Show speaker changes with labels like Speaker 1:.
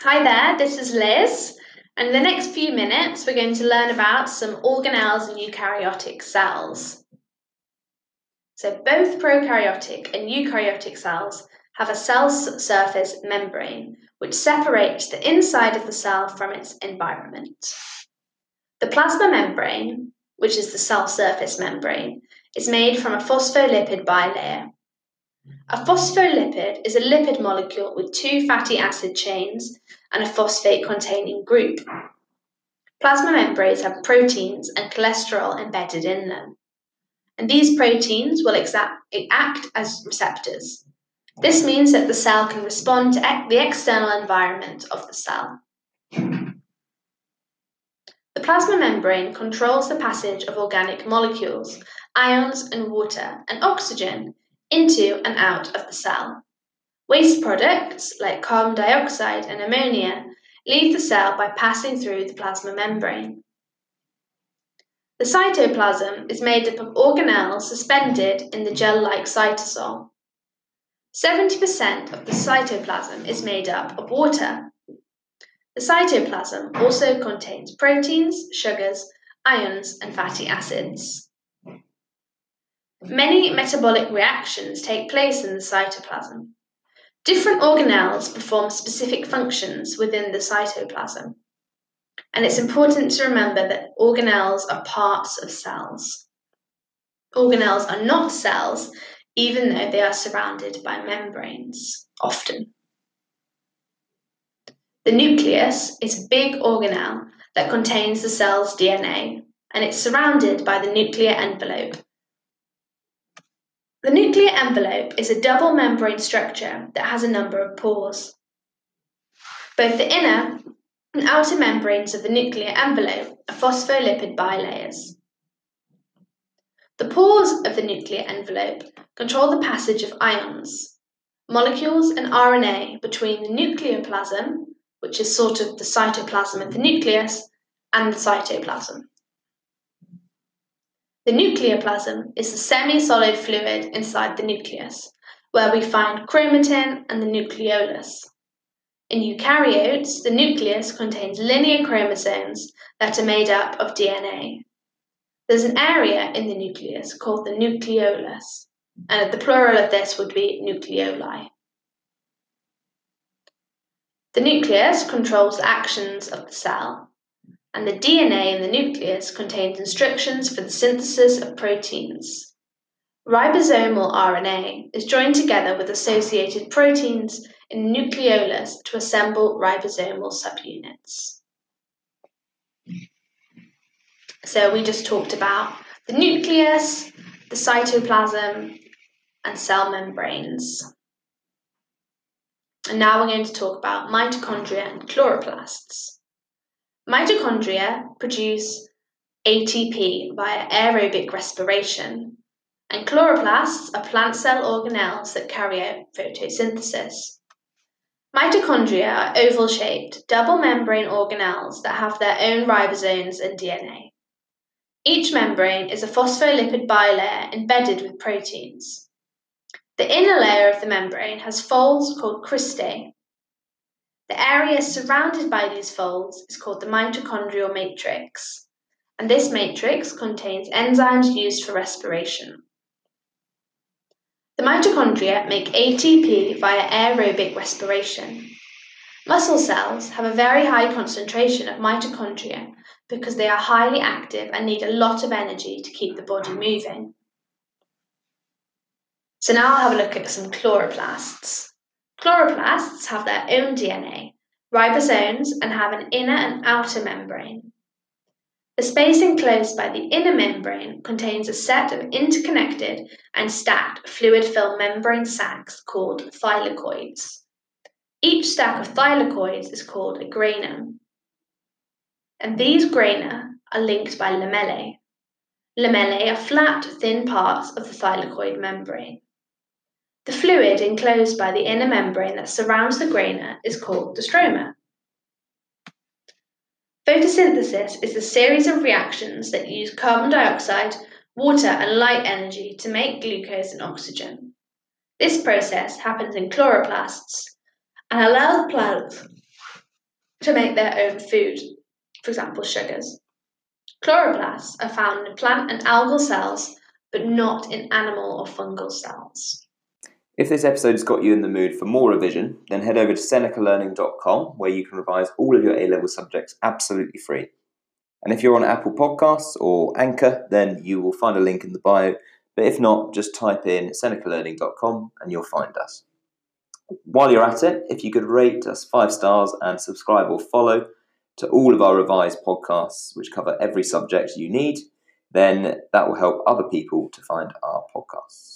Speaker 1: Hi there, this is Liz. And in the next few minutes, we're going to learn about some organelles in eukaryotic cells. So both prokaryotic and eukaryotic cells have a cell surface membrane which separates the inside of the cell from its environment. The plasma membrane, which is the cell surface membrane, is made from a phospholipid bilayer. A phospholipid is a lipid molecule with two fatty acid chains and a phosphate containing group. Plasma membranes have proteins and cholesterol embedded in them and these proteins will act as receptors. This means that the cell can respond to the external environment of the cell. The plasma membrane controls the passage of organic molecules, ions and water, and oxygen into and out of the cell. Waste products like carbon dioxide and ammonia leave the cell by passing through the plasma membrane. The cytoplasm is made up of organelles suspended in the gel-like cytosol. 70% of the cytoplasm is made up of water. The cytoplasm also contains proteins, sugars, ions, and fatty acids. Many metabolic reactions take place in the cytoplasm. Different organelles perform specific functions within the cytoplasm. And it's important to remember that organelles are parts of cells. Organelles are not cells, even though they are surrounded by membranes, often. The nucleus is a big organelle that contains the cell's DNA, and it's surrounded by the nuclear envelope. The nuclear envelope is a double membrane structure that has a number of pores. Both the inner and outer membranes of the nuclear envelope are phospholipid bilayers. The pores of the nuclear envelope control the passage of ions, molecules, and RNA between the nucleoplasm, which is sort of the cytoplasm of the nucleus, and the cytoplasm. The nucleoplasm is the semi solid fluid inside the nucleus, where we find chromatin and the nucleolus. In eukaryotes, the nucleus contains linear chromosomes that are made up of DNA. There's an area in the nucleus called the nucleolus, and the plural of this would be nucleoli. The nucleus controls the actions of the cell, and the DNA in the nucleus contains instructions for the synthesis of proteins. Ribosomal RNA is joined together with associated proteins in nucleolus to assemble ribosomal subunits. So we just talked about the nucleus, the cytoplasm, and cell membranes. And now we're going to talk about mitochondria and chloroplasts. Mitochondria produce ATP via aerobic respiration, and chloroplasts are plant cell organelles that carry out photosynthesis. Mitochondria are oval shaped, double membrane organelles that have their own ribosomes and DNA. Each membrane is a phospholipid bilayer embedded with proteins. The inner layer of the membrane has folds called cristae. The area surrounded by these folds is called the mitochondrial matrix, and this matrix contains enzymes used for respiration. The mitochondria make ATP via aerobic respiration. Muscle cells have a very high concentration of mitochondria because they are highly active and need a lot of energy to keep the body moving. So now I'll have a look at some chloroplasts. Chloroplasts have their own DNA, ribosomes, and have an inner and outer membrane. The space enclosed by the inner membrane contains a set of interconnected and stacked fluid filled membrane sacs called thylakoids. Each stack of thylakoids is called a granum. And these grana are linked by lamellae. Lamellae are flat, thin parts of the thylakoid membrane. The fluid enclosed by the inner membrane that surrounds the grana is called the stroma. Photosynthesis is a series of reactions that use carbon dioxide, water, and light energy to make glucose and oxygen. This process happens in chloroplasts and allows plants to make their own food, for example, sugars. Chloroplasts are found in plant and algal cells, but not in animal or fungal cells.
Speaker 2: If this episode has got you in the mood for more revision, then head over to senecalearning.com where you can revise all of your A level subjects absolutely free. And if you're on Apple Podcasts or Anchor, then you will find a link in the bio. But if not, just type in senecalearning.com and you'll find us. While you're at it, if you could rate us five stars and subscribe or follow to all of our revised podcasts, which cover every subject you need, then that will help other people to find our podcasts.